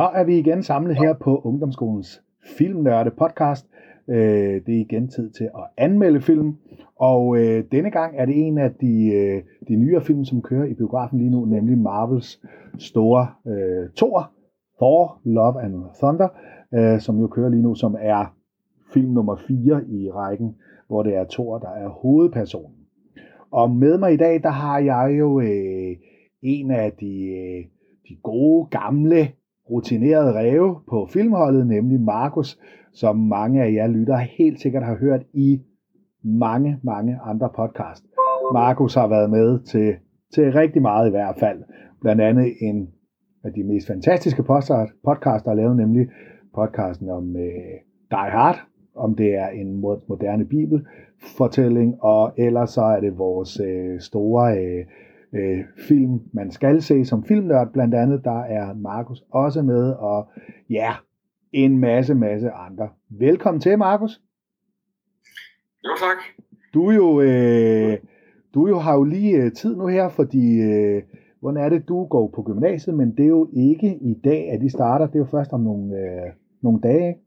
Så er vi igen samlet her på Ungdomsskolens Filmnørde podcast. Øh, det er igen tid til at anmelde film, og øh, denne gang er det en af de, øh, de nyere film, som kører i biografen lige nu, nemlig Marvels store øh, Thor, Thor, Love and Thunder, øh, som jo kører lige nu, som er film nummer 4 i rækken, hvor det er Thor, der er hovedpersonen. Og med mig i dag, der har jeg jo øh, en af de, øh, de gode, gamle, rutinerede ræve på filmholdet, nemlig Markus, som mange af jer lytter helt sikkert har hørt i mange, mange andre podcast. Markus har været med til, til rigtig meget i hvert fald. Blandt andet en af de mest fantastiske podcasts, der er lavet, nemlig podcasten om øh, Die Hard, om det er en moderne bibelfortælling, og ellers så er det vores øh, store øh, øh, film, man skal se som filmnørd, blandt andet, der er Markus også med, og ja, en masse, masse andre. Velkommen til, Markus. Jo, tak. Du jo, øh, du jo har jo lige øh, tid nu her, fordi øh, hvordan er det, du går på gymnasiet, men det er jo ikke i dag, at de starter. Det er jo først om nogle, øh, nogle dage, ikke?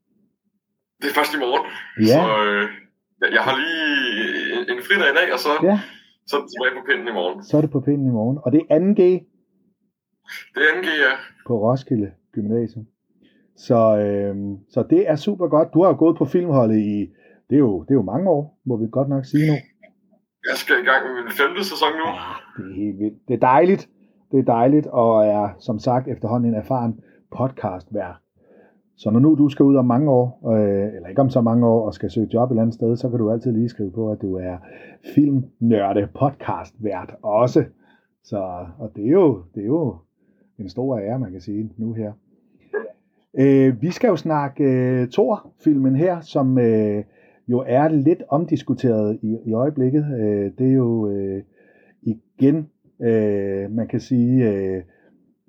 Det er først i morgen. Ja. Så øh, jeg har lige en, en fridag i dag, og så, Ja, så er det tilbage på pinden i morgen. så er det på pinden i morgen. Og det er 2G Det er 2G, ja. på Roskilde Gymnasium. Så, øh, så det er super godt. Du har jo gået på filmholdet i, det er jo, det er jo mange år, må vi godt nok sige nu. Jeg skal i gang med min femte sæson nu. Det er helt vildt. Det er dejligt. Det er dejligt, og er som sagt efterhånden en erfaren podcast. Så når nu du skal ud om mange år, øh, eller ikke om så mange år, og skal søge job et eller andet sted, så kan du altid lige skrive på, at du er filmnørde podcast vært også. Så, og det er, jo, det er jo en stor ære, man kan sige nu her. Øh, vi skal jo snakke øh, Thor-filmen her, som øh, jo er lidt omdiskuteret i, i øjeblikket. Øh, det er jo øh, igen, øh, man kan sige, øh,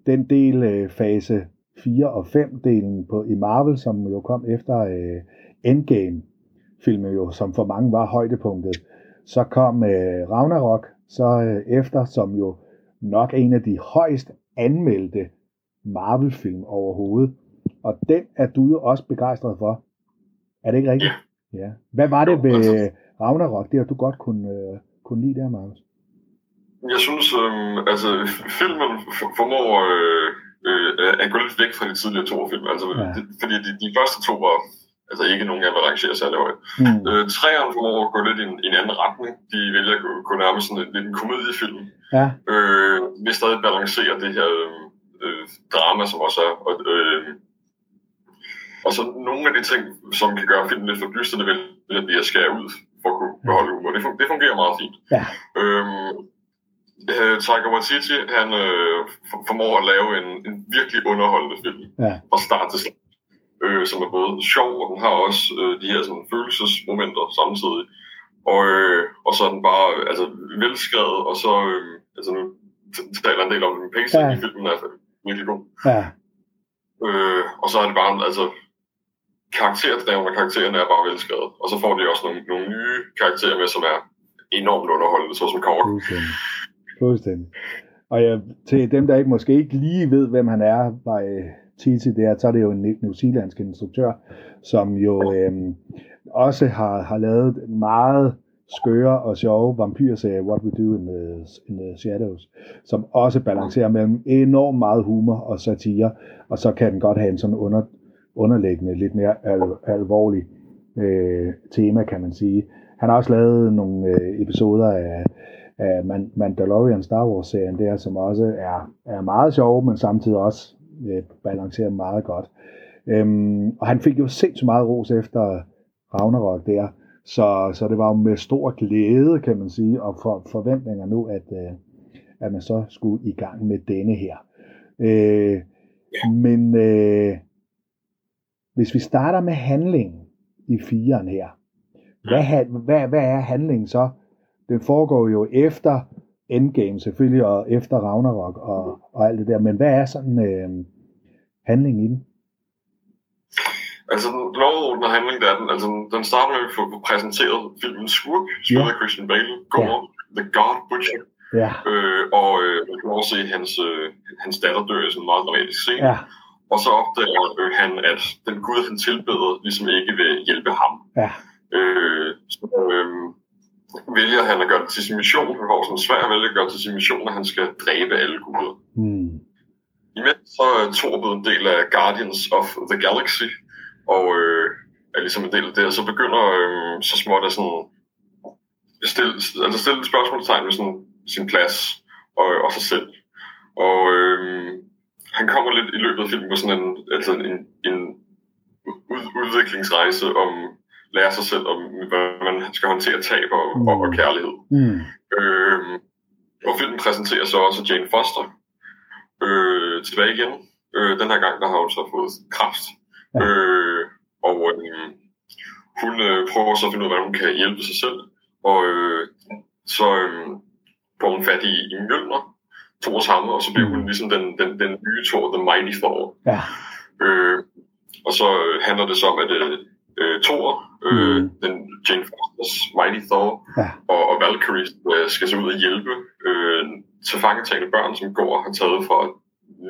den del øh, fase 4 og 5 delen på i Marvel, som jo kom efter øh, Endgame filmen jo, som for mange var højdepunktet. Så kom øh, Ragnarok så øh, efter, som jo nok er en af de højst anmeldte Marvel-film overhovedet. Og den er du jo også begejstret for. Er det ikke rigtigt? Ja. Hvad var det ved øh, Ragnarok, det har du godt kunne, øh, kunne lide der, Markus? Jeg synes, øh, altså filmen formår øh, øh, at gå lidt væk fra de tidligere to film. Altså, Ja. ja. de, fordi de, de første to var altså ikke nogen, jeg vil rangere særlig højt. Mm. Øh, træerne formår at gå lidt i en, i en anden retning. De vælger at gå, gå nærmest sådan en, lidt en komediefilm. Ja, øh, vil stadig balancere det her øh, øh, drama, som også er. Og, øh, og så nogle af de ting, som kan gøre filmen lidt for dyster, det vil at blive at skære ud for at kunne beholde humor. Det, fun- det fungerer meget fint. Ja. Øhm, øh, Taika Waititi, han øh, for- formår at lave en, en virkelig underholdende film ja, fra start til slut, øh, som er både sjov, og den har også øh, de her sådan, følelsesmomenter samtidig. Og, øh, og så er den bare altså, velskrevet, og så øh, altså, nu taler en del om den pacing Ja. i filmen, er virkelig god. ja, Øh, og så er det bare, altså, karakterdreven og karaktererne er bare velskrevet. Og så får de også nogle, nogle nye karakterer med, som er enormt underholdende, såsom Kork. fuldstændig. Fuldstændig. Og ja, til dem, der ikke måske ikke lige ved, hvem han er, var øh, Titi der, så er det jo en new zealandsk instruktør, som jo øh, også har, har lavet en meget skøre og sjove vampyrserie, What We Do in the, in the Shadows, som også balancerer mellem enormt meget humor og satire, og så kan den godt have en sådan under, underliggende, lidt mere al, alvorlig øh, tema, kan man sige. Han har også lavet nogle øh, episoder af, af Man- Mandalorian Star Wars-serien der, som også er, er meget sjove, men samtidig også øh, balancerer meget godt. Øhm, og han fik jo sindssygt meget ros efter Ragnarok der, så, så det var jo med stor glæde, kan man sige, og for forventninger nu, at, øh, at man så skulle i gang med denne her. Øh, men øh, hvis vi starter med handlingen i firen her, hvad, hvad, hvad er handlingen så? Den foregår jo efter Endgame selvfølgelig, og efter Ragnarok og, og alt det der, men hvad er sådan øh, handlingen i den? Altså, den lovordnede handling, der er den, altså, den starter med, at vi får præsenteret filmen Skurk, spillet af Christian Bale, Gore, The God Butcher, Ja, øh, og øh, man kan også se hans, øh, hans datter dør i sådan en meget dramatisk scene. ja, Og så opdager øh, han, at den Gud, han tilbeder, ligesom ikke vil hjælpe ham. Ja. Øh, så øh, vælger han at gøre det til sin mission. Får sådan svært at vælge at gøre det til sin mission, at han skal dræbe alle guder. Mm. Imens så er Thor blevet en del af Guardians of the Galaxy, og øh, er ligesom en del af det, og så begynder øh, så småt at sådan stille, altså stille et spørgsmålstegn ved sådan, sin plads og, og sig selv. Og øh, han kommer lidt i løbet af filmen på sådan en, altså en, en ud, udviklingsrejse om lære sig selv om, hvordan man skal håndtere tab og, mm. og, og kærlighed. Mm. Øh, og filmen præsenterer så også Jane Foster øh, tilbage igen. Øh, den her gang, der har hun så fået kraft. Ja. Øh, og øh, hun øh, prøver så at finde ud af, hvordan hun kan hjælpe sig selv. Og øh, så øh, får hun fat i, i Mjølner, Thors hammer, og så bliver hun ligesom den, den, den nye Thor, The Mighty Thor. Ja. Øh, og så øh, handler det så om, at øh, øh, Thor, øh, Mm. den Jane Fosters Mighty Thor, Ja. og, og Valkyrie øh, skal så ud og hjælpe øh, til fangetagende børn, som går og har taget fra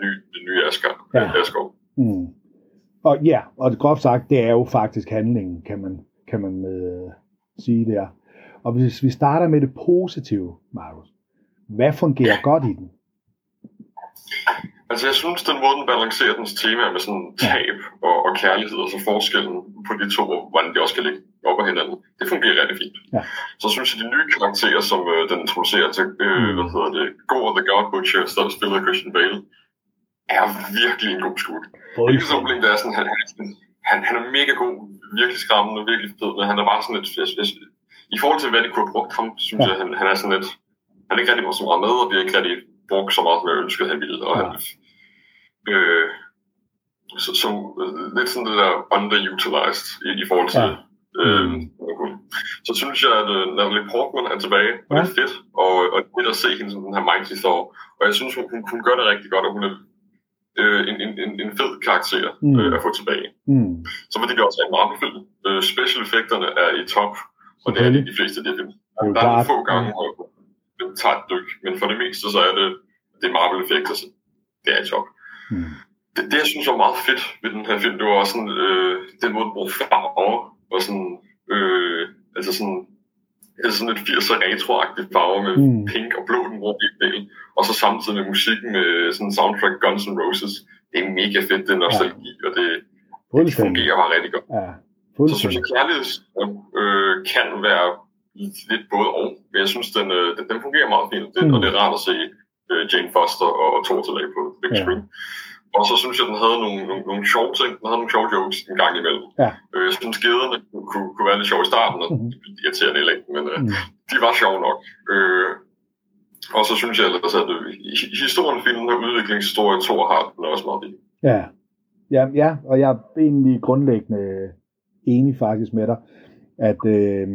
ny, det nye Asgard. Ja. Ja. Asgard. Mm. Og ja, og det groft sagt, det er jo faktisk handlingen, kan man, kan man øh, sige der. Og hvis vi starter med det positive, Markus, hvad fungerer godt i den? Altså jeg synes, den måde, den balancerer dens tema med sådan tab og, og kærlighed, og så forskellen på de to, og hvordan de også kan ligge op ad hinanden, det fungerer rigtig fint. Ja. Så synes jeg, de nye karakterer, som øh, den introducerer til, øh, Mm. hvad hedder det, Gore the God Butcher, spillet af Christian Bale, er virkelig en god skurk. Ikke så det er sådan, han, han, han, er mega god, virkelig skræmmende, virkelig fed, men han er bare sådan lidt, jeg, jeg, i forhold til, hvad de kunne have brugt ham, synes Ja. jeg, han, han er sådan lidt, han er ikke rigtig så meget med, og bliver ikke rigtig brugt så meget, som jeg ønskede, han ville. Og Ja. han, øh, så, så øh, lidt sådan det der underutilized i, i forhold til, Ja. øh, Mm. så synes jeg, at uh, Natalie Portman er tilbage, og det er fedt, og, og det er fedt at se hende som den her Mighty Thor, og jeg synes, hun, hun, hun gør det rigtig godt, og hun er øh, en, en, en, fed karakter Mm. øh, at få tilbage. Mm. Så var det også en Marvel-film. Øh, special effekterne er i top, og det er de, de fleste af de film. Er Der er nogle få gange, hvor tager et dyk, men for det meste, så er det, det er Marvel-effekter, så det er top. Mm. Det, det, jeg synes var meget fedt ved den her film, det var også sådan, øh, den måde, den brugte farver, og sådan, øh, altså sådan, altså sådan lidt 80'er retro-agtige farver med Mm. pink og blå, den brugte i del, og så samtidig med musikken med sådan soundtrack Guns N' Roses. Det er mega fedt, er nostalgi, ja. og det, det fungerer bare rigtig godt. Ja, Så synes jeg, kærlighed øh, kan være lidt både og, men jeg synes, den, øh, den, den fungerer meget fint, det, Mm. mm. og det er rart at se øh, Jane Foster og, og Thor tilbage på big Ja. screen. Og så synes jeg, den havde nogle, nogle, nogle sjove ting, den havde nogle sjove jokes en gang imellem. Ja. Øh, jeg synes, gederne kunne, kunne, kunne være lidt sjove i starten, og Mhm. blev irriterende i længden, men øh, Mm. de var sjove nok. Øh, og så synes jeg ellers, at øh, hi- historien i filmen og udviklingshistorie, Thor har den er også meget vigtig. Ja. ja, ja, og jeg er egentlig grundlæggende enig faktisk med dig, at øh,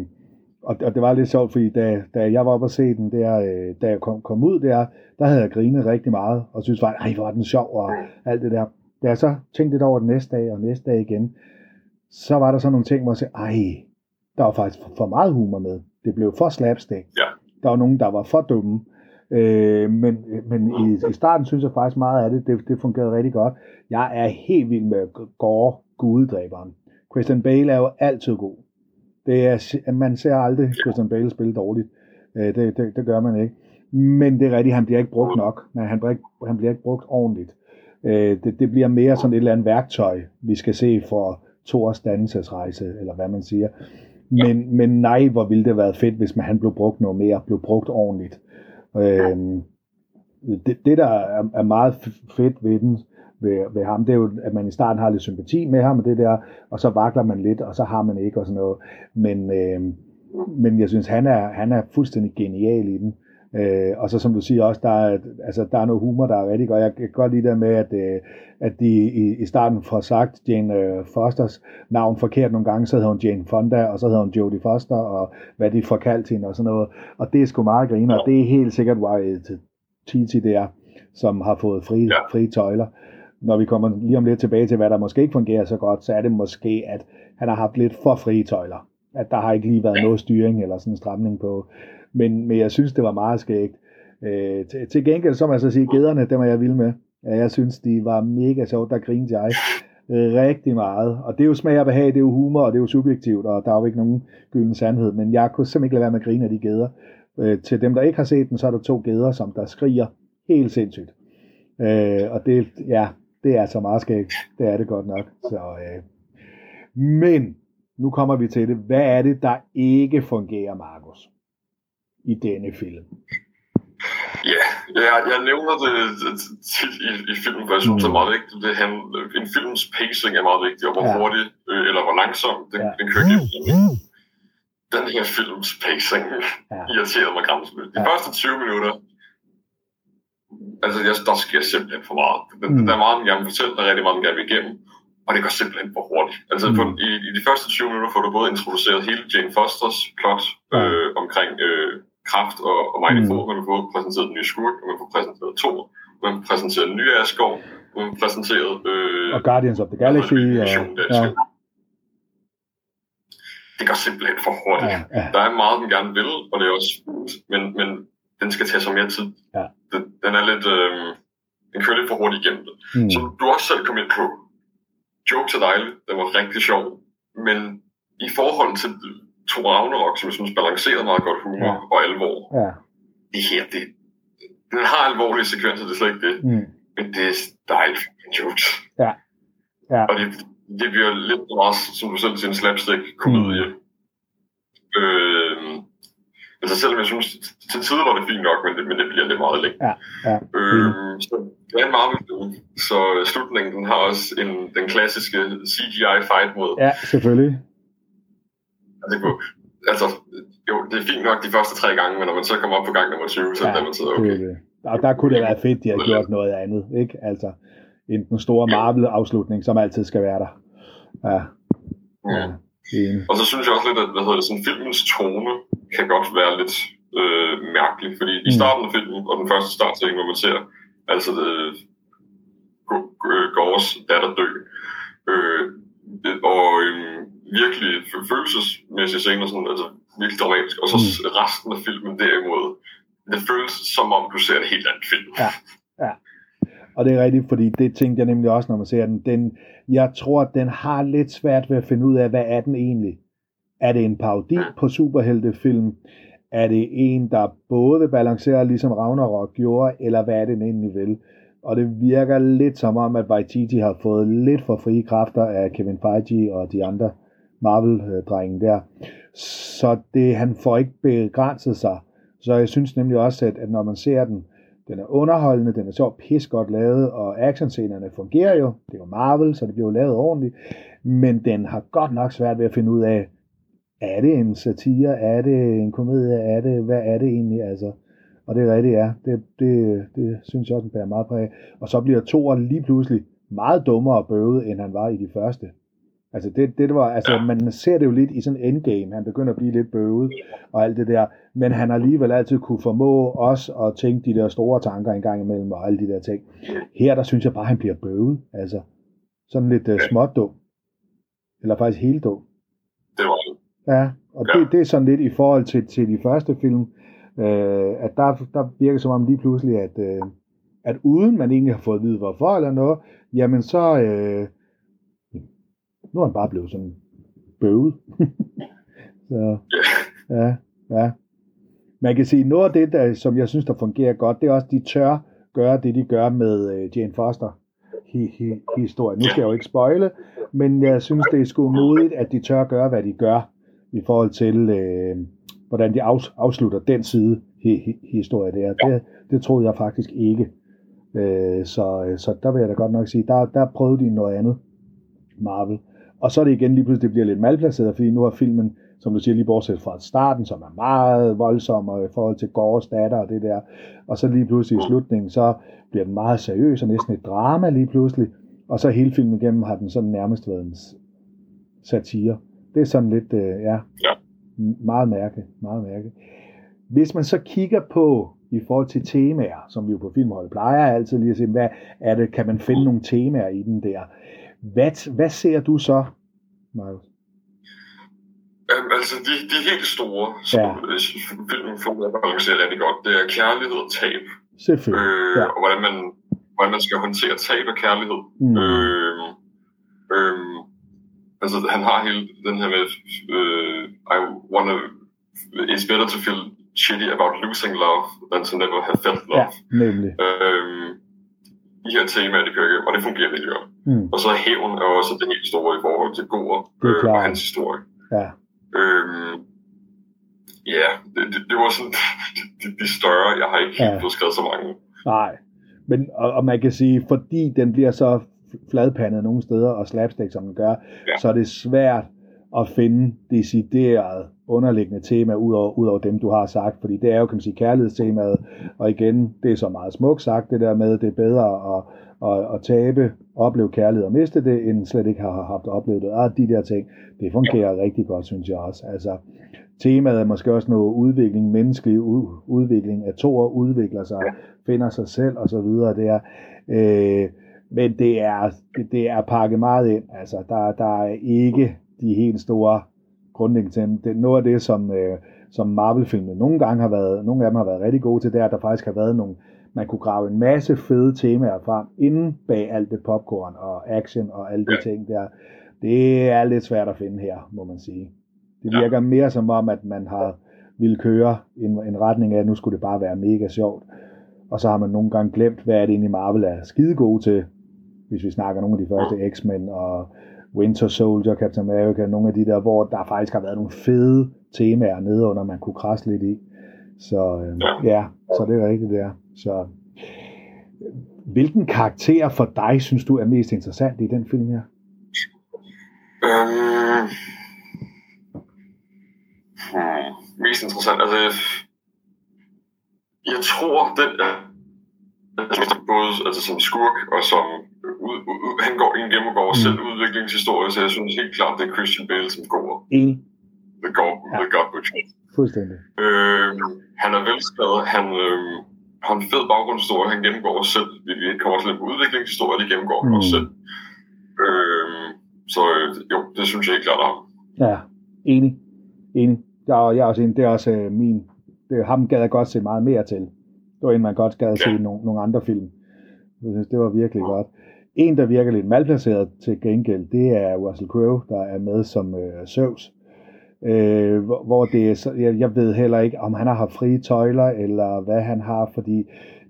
og, og det var lidt sjovt, fordi da, da jeg var oppe og se den der, øh, da jeg kom, kom ud der, der havde jeg grinet rigtig meget, og synes bare, ej, hvor var den sjov, og alt det der. Da jeg så tænkte lidt over det næste dag, og næste dag igen, så var der sådan nogle ting, hvor jeg sagde, ej, der var faktisk for meget humor med. Det blev for slapstick. Ja. Der var nogen, der var for dumme. Øh, men men i, i starten synes jeg faktisk meget af det, det, det fungerede rigtig godt. Jeg er helt vild med Gore, gudedræberen. Christian Bale er jo altid god. Det er, man ser aldrig Christian Bale spille dårligt. Øh, det, det, det gør man ikke. Men det er rigtigt, han bliver ikke brugt nok. Nej, han bliver ikke, han bliver ikke brugt ordentligt. Øh, det, det bliver mere sådan et eller andet værktøj, vi skal se for Thors dannelsesrejse, eller hvad man siger. Men, men nej, hvor ville det have været fedt, hvis man, han blev brugt noget mere, blev brugt ordentligt. Øh, det, det, der er, er meget fedt ved den, ved, ved ham, det er jo, at man i starten har lidt sympati med ham, og det der, og så vakler man lidt, og så har man ikke, og sådan noget. Men, øh, men jeg synes, han er, han er fuldstændig genial i den. Øh, og så som du siger også, der er, altså, der er noget humor, der er rigtig godt. Jeg kan godt lide det med, at, øh, at de i, i starten får sagt Jane øh, Fosters navn forkert nogle gange, så hedder hun Jane Fonda, og så hedder hun Jodie Foster, og hvad de får kaldt hende og sådan noget. Og det er sgu meget griner, og det er helt sikkert til Titi der, som har fået fri, Ja. fri tøjler. Når vi kommer lige om lidt tilbage til, hvad der måske ikke fungerer så godt, så er det måske, at han har haft lidt for frie tøjler. At der har ikke lige været noget styring eller sådan en stramning på. Men, men jeg synes, det var meget skægt. Øh, til, til gengæld, så må jeg så sige, gederne, dem er jeg vild med. Ja, jeg synes, de var mega sjovt. Der grinede jeg rigtig meget. Og det er jo smag og behag, det er jo humor, og det er jo subjektivt, og der er jo ikke nogen gylden sandhed. Men jeg kunne simpelthen ikke lade være med at grine af de gæder. Øh, til dem, der ikke har set den, så er der to gæder, som der skriger helt sindssygt. Øh, og det, ja, det er altså meget skægt. Det er det godt nok. Så, øh. Men nu kommer vi til det. Hvad er det, der ikke fungerer, Markus, i denne film? Ja, jeg, jeg nævner det tit i, i filmen, for jeg synes, mm. det er meget vigtigt. Det, han, en films pacing er meget vigtig, og hvor ja. hurtigt øh, eller hvor langsomt den, ja. den kører gennem. Den her films pacing ja. irriterede mig grænseløst. De ja. første 20 minutter, altså jeg, der sker simpelthen for meget. Der, mm. der er meget, man gerne vil fortælle, der er rigtig meget, man gerne vil igennem, og det går simpelthen for hurtigt. Altså mm. på, i, i de første 20 minutter får du både introduceret hele Jane Fosters plot øh, omkring øh, kraft og, og Mighty mm. man får præsenteret den nye skurk, og man får præsenteret to, man får præsenteret den nye Asgård, og man får præsenteret... Øh, og Guardians of the Galaxy. Og, ja. Det går simpelthen for hurtigt. Ja, ja. Der er meget, den gerne vil, og det er også... Men, men den skal tage sig mere tid. Ja. Den, den er lidt... Øh, den kører lidt for hurtigt igennem det. Mm. Som du også selv kom ind på. Jokes er dejligt, den var rigtig sjov, men i forhold til Thor Ragnarok, som jeg synes balancerede meget godt humor ja. og alvor. Ja. Det her, det, den har alvorlige sekvenser, det er slet ikke det. Mm. Men det er dejligt jokes. Ja. ja. Og det, det bliver lidt meget, som du selv siger, en slapstick-komedie. Mm. Øh, altså selvom jeg synes, til tider var det fint nok, men det, men det bliver lidt meget længe. Ja. Ja. Øh, så det er en Marvel-film, så slutningen den har også en, den klassiske CGI-fight mod. Ja, selvfølgelig det kunne, altså, jo, det er fint nok de første tre gange, men når man så kommer op på gang nummer 20, så ja, er man så okay. Det, det. Og der kunne det være fedt, de har gjort noget andet, ikke? Altså, en den store Marvel-afslutning, som altid skal være der. Ja. ja. ja. Og så synes jeg også lidt, at hvad hedder det, sådan, filmens tone kan godt være lidt øh, mærkelig, fordi i mm. starten af filmen, og den første startscene, hvor man ser altså det, Gores datter dø, øh, og øh, virkelig følelsesmæssige scener, sådan, altså virkelig dramatisk. Og så mm. resten af filmen derimod, det føles som om, du ser en helt anden film. Ja, ja. Og det er rigtigt, fordi det tænkte jeg nemlig også, når man ser den. den jeg tror, at den har lidt svært ved at finde ud af, hvad er den egentlig? Er det en parodi ja. på superheltefilm? Er det en, der både balancerer, ligesom Ragnarok gjorde, eller hvad er det egentlig vil? Og det virker lidt som om, at Waititi har fået lidt for frie kræfter af Kevin Feige og de andre Marvel-drengen der. Så det, han får ikke begrænset sig. Så jeg synes nemlig også, at, at når man ser den, den er underholdende, den er så pis godt lavet, og actionscenerne fungerer jo. Det er jo Marvel, så det bliver jo lavet ordentligt. Men den har godt nok svært ved at finde ud af, er det en satire, er det en komedie, er det, hvad er det egentlig, altså. Og det er rigtigt, ja. Det, det, det synes jeg også, den bærer meget præg. Og så bliver Thor lige pludselig meget dummere og bøvet, end han var i de første. Altså det, det var, altså ja. man ser det jo lidt i sådan en endgame, han begynder at blive lidt bøvet og alt det der, men han har alligevel altid kunne formå os at tænke de der store tanker en gang imellem og alle de der ting. Her der synes jeg bare, han bliver bøvet, altså sådan lidt uh, småt dum. Eller faktisk helt dum. Ja, og ja. Det, det er sådan lidt i forhold til, til de første film, øh, at der, der virker som om lige pludselig, at, øh, at uden man egentlig har fået at vide hvorfor eller noget, jamen så, øh, nu er han bare blevet sådan bøvet. så, ja, ja. Man kan sige, noget af det, der, som jeg synes, der fungerer godt, det er også, de tør gøre det, de gør med uh, Jane Foster hi, hi, historien. Nu skal jeg jo ikke spoile, men jeg synes, det er sgu modigt, at de tør gøre, hvad de gør, i forhold til, uh, hvordan de afs, afslutter den side hi, hi, historie der. Det, det troede jeg faktisk ikke. Uh, så, så der vil jeg da godt nok sige, der, der prøvede de noget andet, Marvel. Og så er det igen lige pludselig, det bliver lidt malplaceret, fordi nu har filmen, som du siger, lige bortset fra starten, som er meget voldsom og i forhold til Gores datter og det der, og så lige pludselig i slutningen, så bliver den meget seriøs og næsten et drama lige pludselig, og så hele filmen igennem har den sådan nærmest været en satire. Det er sådan lidt, øh, ja, ja, meget mærke, meget mærke. Hvis man så kigger på i forhold til temaer, som vi jo på filmholdet plejer altid lige at se, hvad er det, kan man finde nogle temaer i den der? Hvad, hvad ser du så, Marius? Um, altså, de, de helt store, som ja. filmen får at balancere rigtig godt, det er kærlighed og tab. Selvfølgelig. Øh, ja. Og hvordan man, hvordan man skal håndtere tab af kærlighed. Mm. Øh, øh, altså, han har hele den her med, øh, I wanna, it's better to feel shitty about losing love than to never have felt Ja, love. nemlig. Øh, de her temaer, de kører igennem, og det fungerer virkelig godt. Mm. Og så er hævn er også det helt store i forhold til Det er øh, og hans historie. Ja. Øhm, ja, det, det, det var sådan de, de større. Jeg har ikke Ja. ja. fået skrevet så mange. Nej, men og, og man kan sige, fordi den bliver så fladpandet nogle steder og slapstick, som den gør, Ja. så er det svært at finde decideret underliggende tema ud over, ud over dem, du har sagt, fordi det er jo, kan man sige, kærlighedstemaet, og igen, det er så meget smukt sagt, det der med, det er bedre at, at, at tabe, opleve kærlighed og miste det, end slet ikke har haft oplevet det, og de der ting, det fungerer ja. rigtig godt, synes jeg også. Altså, temaet er måske også noget udvikling, menneskelig udvikling, at toer udvikler sig, finder sig selv og så videre der. Øh, men det er, det, er pakket meget ind. Altså, der, der er ikke de helt store grundlæggende ting. Det noget af det, som, øh, som Marvel-filmene nogle gange har været, nogle af dem har været rigtig gode til, det er, at der faktisk har været nogle, man kunne grave en masse fede temaer frem, inden bag alt det popcorn og action og alle de Ja. ting der. Det er lidt svært at finde her, må man sige. Det Ja. virker mere som om, at man har ville køre en, en retning af, at nu skulle det bare være mega sjovt. Og så har man nogle gange glemt, hvad er det egentlig Marvel er skide gode til, hvis vi snakker nogle af de første X-Men og Winter Soldier, Captain America, nogle af de der, hvor der faktisk har været nogle fede temaer nede under, man kunne krasse lidt i. Så øh, Ja. ja, så det er rigtigt der. Så hvilken karakter for dig synes du er mest interessant i den film her? Øhm, hmm, mest interessant. Altså, jeg tror, den er altså, både altså, som skurk og som ud, ud, han går ind gennemgår Mm. mm. selv udviklingshistorie, så jeg synes helt klart, det er Christian Bale, som går Enig. The God, Ja. the God Butcher. Fuldstændig. Øh, han er velskrevet, han øh, har en fed baggrundshistorie, han gennemgår også selv. Vi, vi kommer til på udviklingshistorie, de gennemgår Mm. også selv. Øh, så øh, jo, det synes jeg helt klart om. Ja, enig. Enig. Jeg, jeg er også enig. Det er også øh, min... Det, ham gad jeg godt se meget mere til. Det var en, man godt gad se Ja. nogle, nogle andre film. Jeg synes, det var virkelig godt. En, der virker lidt malplaceret til gengæld, det er Russell Crowe, der er med som øh, Zeus. Øh, hvor, hvor det er, så- jeg, jeg ved heller ikke, om han har haft frie tøjler, eller hvad han har, fordi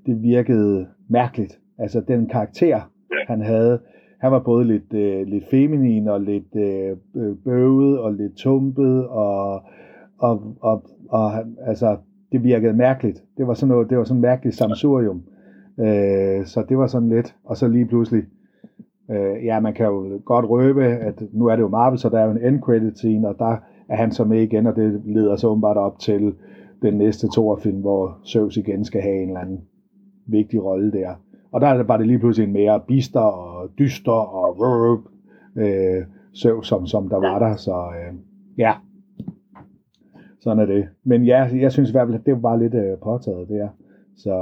det virkede mærkeligt. Altså den karakter, Ja. han havde, han var både lidt, øh, lidt feminin og lidt øh, bøvet og lidt tumpet og, og, og, og han, altså det virkede mærkeligt. Det var sådan noget, det var sådan mærkeligt samsurium. Øh, så det var sådan lidt, og så lige pludselig, øh, ja, man kan jo godt røbe, at nu er det jo Marvel, så der er jo en end credit scene, og der er han så med igen, og det leder så åbenbart op til den næste toerfilm, hvor Zeus igen skal have en eller anden vigtig rolle der. Og der er det bare det lige pludselig en mere bister og dyster og rrrr, øh, Zeus, som, som der var der, så øh, ja, sådan er det. Men ja, jeg synes i hvert fald, at det var lidt øh, påtaget der. Så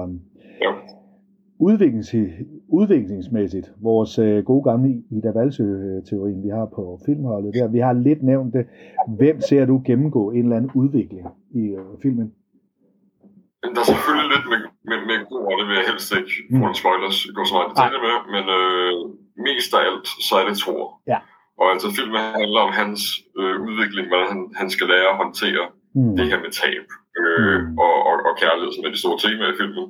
Jo. udviklings, udviklingsmæssigt, vores øh, gode gamle Ida Valsø-teorien, vi har på filmholdet der, vi har lidt nævnt det. Hvem ser du gennemgå en eller anden udvikling i øh, filmen? Men der er selvfølgelig lidt med, med, med og det vil jeg helst ikke, Mm. uden spoilers, gå så meget i detaljer med, men øh, mest af alt, så er det Thor. Ja. Og altså filmen handler om hans øh, udvikling, hvordan han, han skal lære at håndtere Mm. det her med tab øh, Mm. og, og, og kærlighed, som er de store temaer i filmen.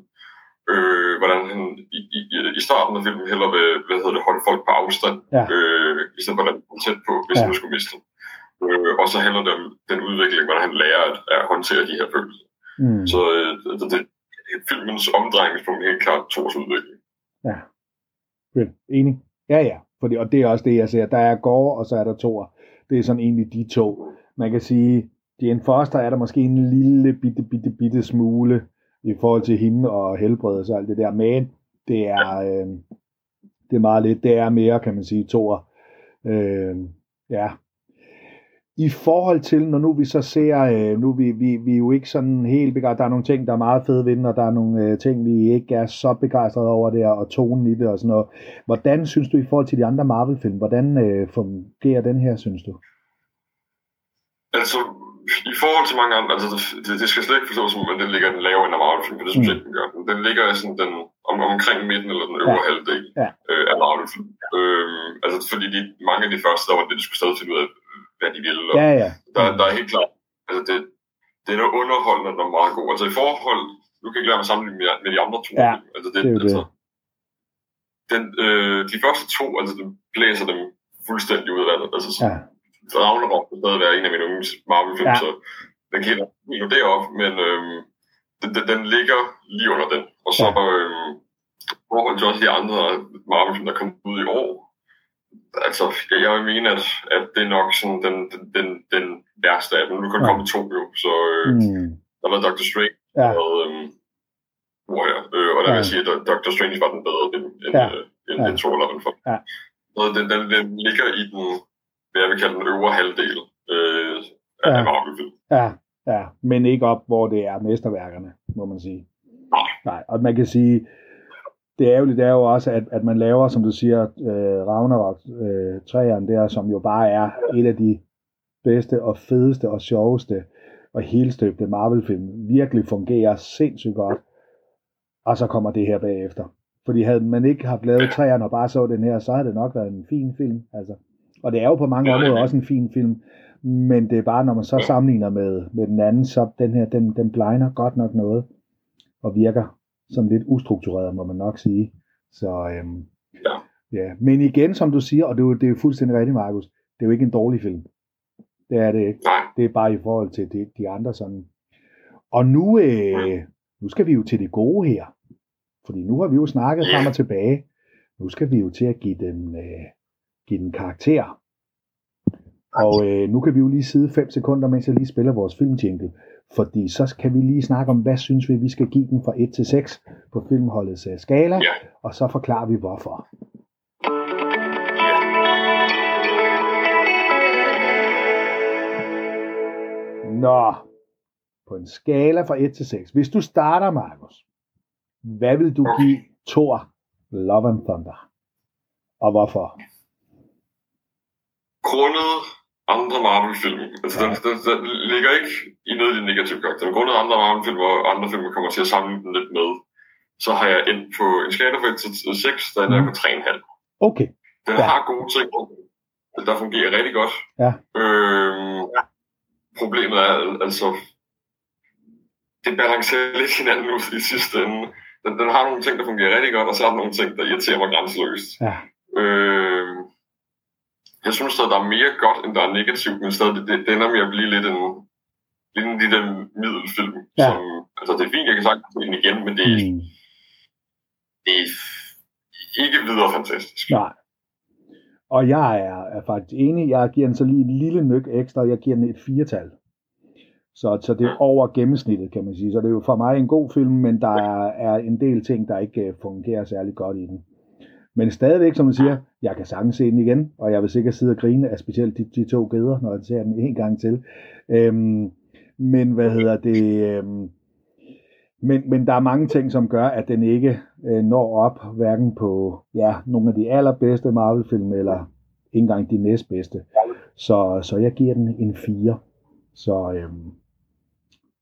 Øh, hvordan han i, i, i starten af filmen heller vil hvad hedder det, holde folk på afstand, Ja. øh, i stedet for at komme tæt på, hvis Ja. ja. han skulle miste dem. Øh, og så handler det om den udvikling, hvordan han lærer at, at håndtere de her følelser. Mm. Så øh, det, det, det, filmens omdrejningspunkt er helt klart Thors udvikling. Fedt. Enig. Ja, ja. Fordi, og det er også det, jeg ser. Der er Gore, og så er der Thor. Det er sådan egentlig de to. Man kan sige, Jane Foster er der måske en lille bitte, bitte, bitte smule i forhold til hende og helbredelse og alt det der. Men det er, øh, det er meget lidt. Det er mere, kan man sige, Thor. Øh, ja. I forhold til, når nu vi så ser, øh, nu vi, vi, vi er jo ikke sådan helt begejstrede, der er nogle ting, der er meget fede ved den, og der er nogle øh, ting, vi ikke er så begejstrede over der, og tonen i det og sådan noget. Hvordan synes du i forhold til de andre Marvel-film, hvordan øh, fungerer den her, synes du? Altså, i forhold til mange andre, altså det, det skal slet ikke forstås som, at den ligger den lave end af Marvel-film, for det synes jeg ikke, den gør. Den ligger sådan den, om, omkring midten eller den øvre ja. halvdel Ja. øh, af Marvel-film. Øh, altså fordi de, mange af de første, der var det, de skulle stadig finde ud af, hvad de ville. Og Ja, ja. der, der er helt klart, altså det, det er noget underholdende, der er meget god. Altså i forhold, nu kan jeg ikke lade mig sammenligne med, med de andre to. Ja, altså det, det er altså, det. Den, øh, de første to, altså den blæser dem fuldstændig ud af vandet. Altså, Ja. Ragnarok vil stadig være en af mine yndlings Marvel-film, Ja. så den kan nu derop, men øhm, den, den, den, ligger lige under den. Og så Ja. øhm, forhold til også de andre Marvel-film, der kom ud i år, altså, jeg, vil mene, at, at det er nok sådan den, den, den, den værste af dem. Nu kan der Ja. komme to jo, så øh, Mm. der var Doctor Strange, Ja. og, øhm, hvor jeg, øh, og der vil Ja. jeg sige, at Doctor Strange var den bedre end, end, Ja. øh, end, Ja. end to eller for. Ja. Den, den, den ligger i den, jeg vil kalde den øvre halvdel øh, af Ja. Marvel-film. Ja, ja, men ikke op, hvor det er mesterværkerne, må man sige. Nej. Nej, og man kan sige, det ærgerlige det er jo også, at, at man laver, som du siger, øh, Ragnarok øh, træerne der, som jo bare er et af de bedste og fedeste og sjoveste og helstøbte Marvel-film, virkelig fungerer sindssygt godt. Og så kommer det her bagefter. Fordi havde man ikke haft lavet træerne og bare så den her, så havde det nok været en fin film. Altså. Og det er jo på mange områder er også en fin film. Men det er bare, når man så sammenligner med, med den anden, så den her, den, den blegner godt nok noget. Og virker sådan lidt ustruktureret, må man nok sige. Så øhm, Ja. ja. Men igen, som du siger, og det er jo, det er jo fuldstændig rigtigt, Markus, det er jo ikke en dårlig film. Det er det ikke. Det er bare i forhold til de, de andre sådan. Og nu, øh, nu skal vi jo til det gode her. Fordi nu har vi jo snakket frem og tilbage. Nu skal vi jo til at give den, øh, give den karakter. Og øh, nu kan vi jo lige sidde 5 sekunder, mens jeg lige spiller vores filmjingle. Fordi så kan vi lige snakke om, hvad synes vi, vi skal give den fra 1 til 6 på filmholdets øh, skala. Ja. Og så forklarer vi hvorfor. Nå, på en skala fra 1 til 6. Hvis du starter, Markus, hvad vil du Okay. give Thor Love and Thunder? Og hvorfor? Grundet andre Marvel-film, altså den, den, den, ligger ikke i noget af de negative karakter, men grundet andre Marvel-film, hvor andre film kommer til at sammenligne den lidt med, så har jeg endt på en skala fra 1 til 6, der er Mm. på 3,5. Okay, Den ja. har gode ting, der fungerer rigtig godt. Ja. Øhm, problemet er altså, det balancerer lidt hinanden ud i sidste ende. Den, den har nogle ting, der fungerer rigtig godt, og så har den nogle ting, der irriterer mig grænseløst. Ja. Øhm, jeg synes, at der er mere godt, end der er negativt, men stadig, det, det ender med at blive lidt en, lidt en lille middelfilm. Ja. Som, altså, det er fint, jeg kan sagtens se den igen, men det, mm. det er ikke videre fantastisk. nej. Og jeg er, er faktisk enig. Jeg giver den så lige et lille nyk ekstra. Jeg giver den et firetal. Så, så det er over gennemsnittet, kan man sige. Så det er jo for mig en god film, men der er, er en del ting, der ikke øh, fungerer særlig godt i den. Men stadigvæk, som man siger, jeg kan sagtens se den igen, og jeg vil sikkert sidde og grine af specielt de, de to geder, når jeg ser den en gang til. Øhm, men hvad hedder det? Øhm, men, men der er mange ting, som gør, at den ikke øh, når op, hverken på ja, nogle af de allerbedste Marvel-film, eller ikke engang de næstbedste. Så, så jeg giver den en 4. Så, øhm,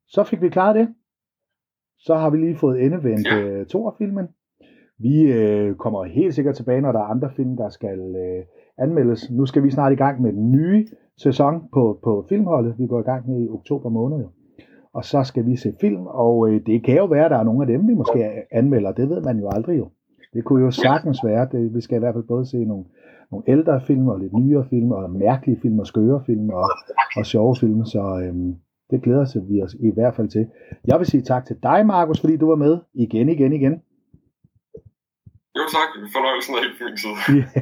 så fik vi klaret det. Så har vi lige fået endevendt Ja. øh, Thor-filmen. Vi øh, kommer helt sikkert tilbage, når der er andre film, der skal øh, anmeldes. Nu skal vi snart i gang med den nye sæson på, på filmholdet. Vi går i gang med i oktober måned. jo. Og så skal vi se film, og øh, det kan jo være, at der er nogle af dem, vi måske anmelder. Det ved man jo aldrig jo. Det kunne jo sagtens være. Det, vi skal i hvert fald både se nogle, nogle ældre film, og lidt nyere film, og mærkelige film, og skøre film, og, og sjove film. Så øh, det glæder sig vi os i hvert fald til. Jeg vil sige tak til dig, Markus, fordi du var med igen, igen, igen. Jo tak, fornøjelsen er helt på min side. Ja.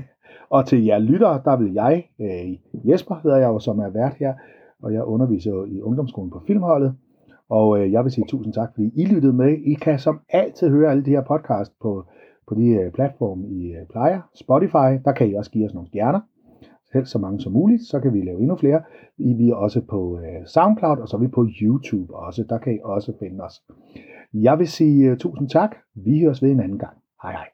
Og til jer lyttere, der vil jeg, øh, Jesper hedder jeg jo, som er vært her, og jeg underviser jo i ungdomsskolen på Filmholdet. Og øh, jeg vil sige tusind tak, fordi I lyttede med. I kan som altid høre alle de her podcast på, på de øh, platforme, I øh, plejer. Spotify, der kan I også give os nogle stjerner. Helst så mange som muligt, så kan vi lave endnu flere. I, vi er også på øh, SoundCloud, og så er vi på YouTube også. Der kan I også finde os. Jeg vil sige øh, tusind tak. Vi høres ved en anden gang. Hej hej.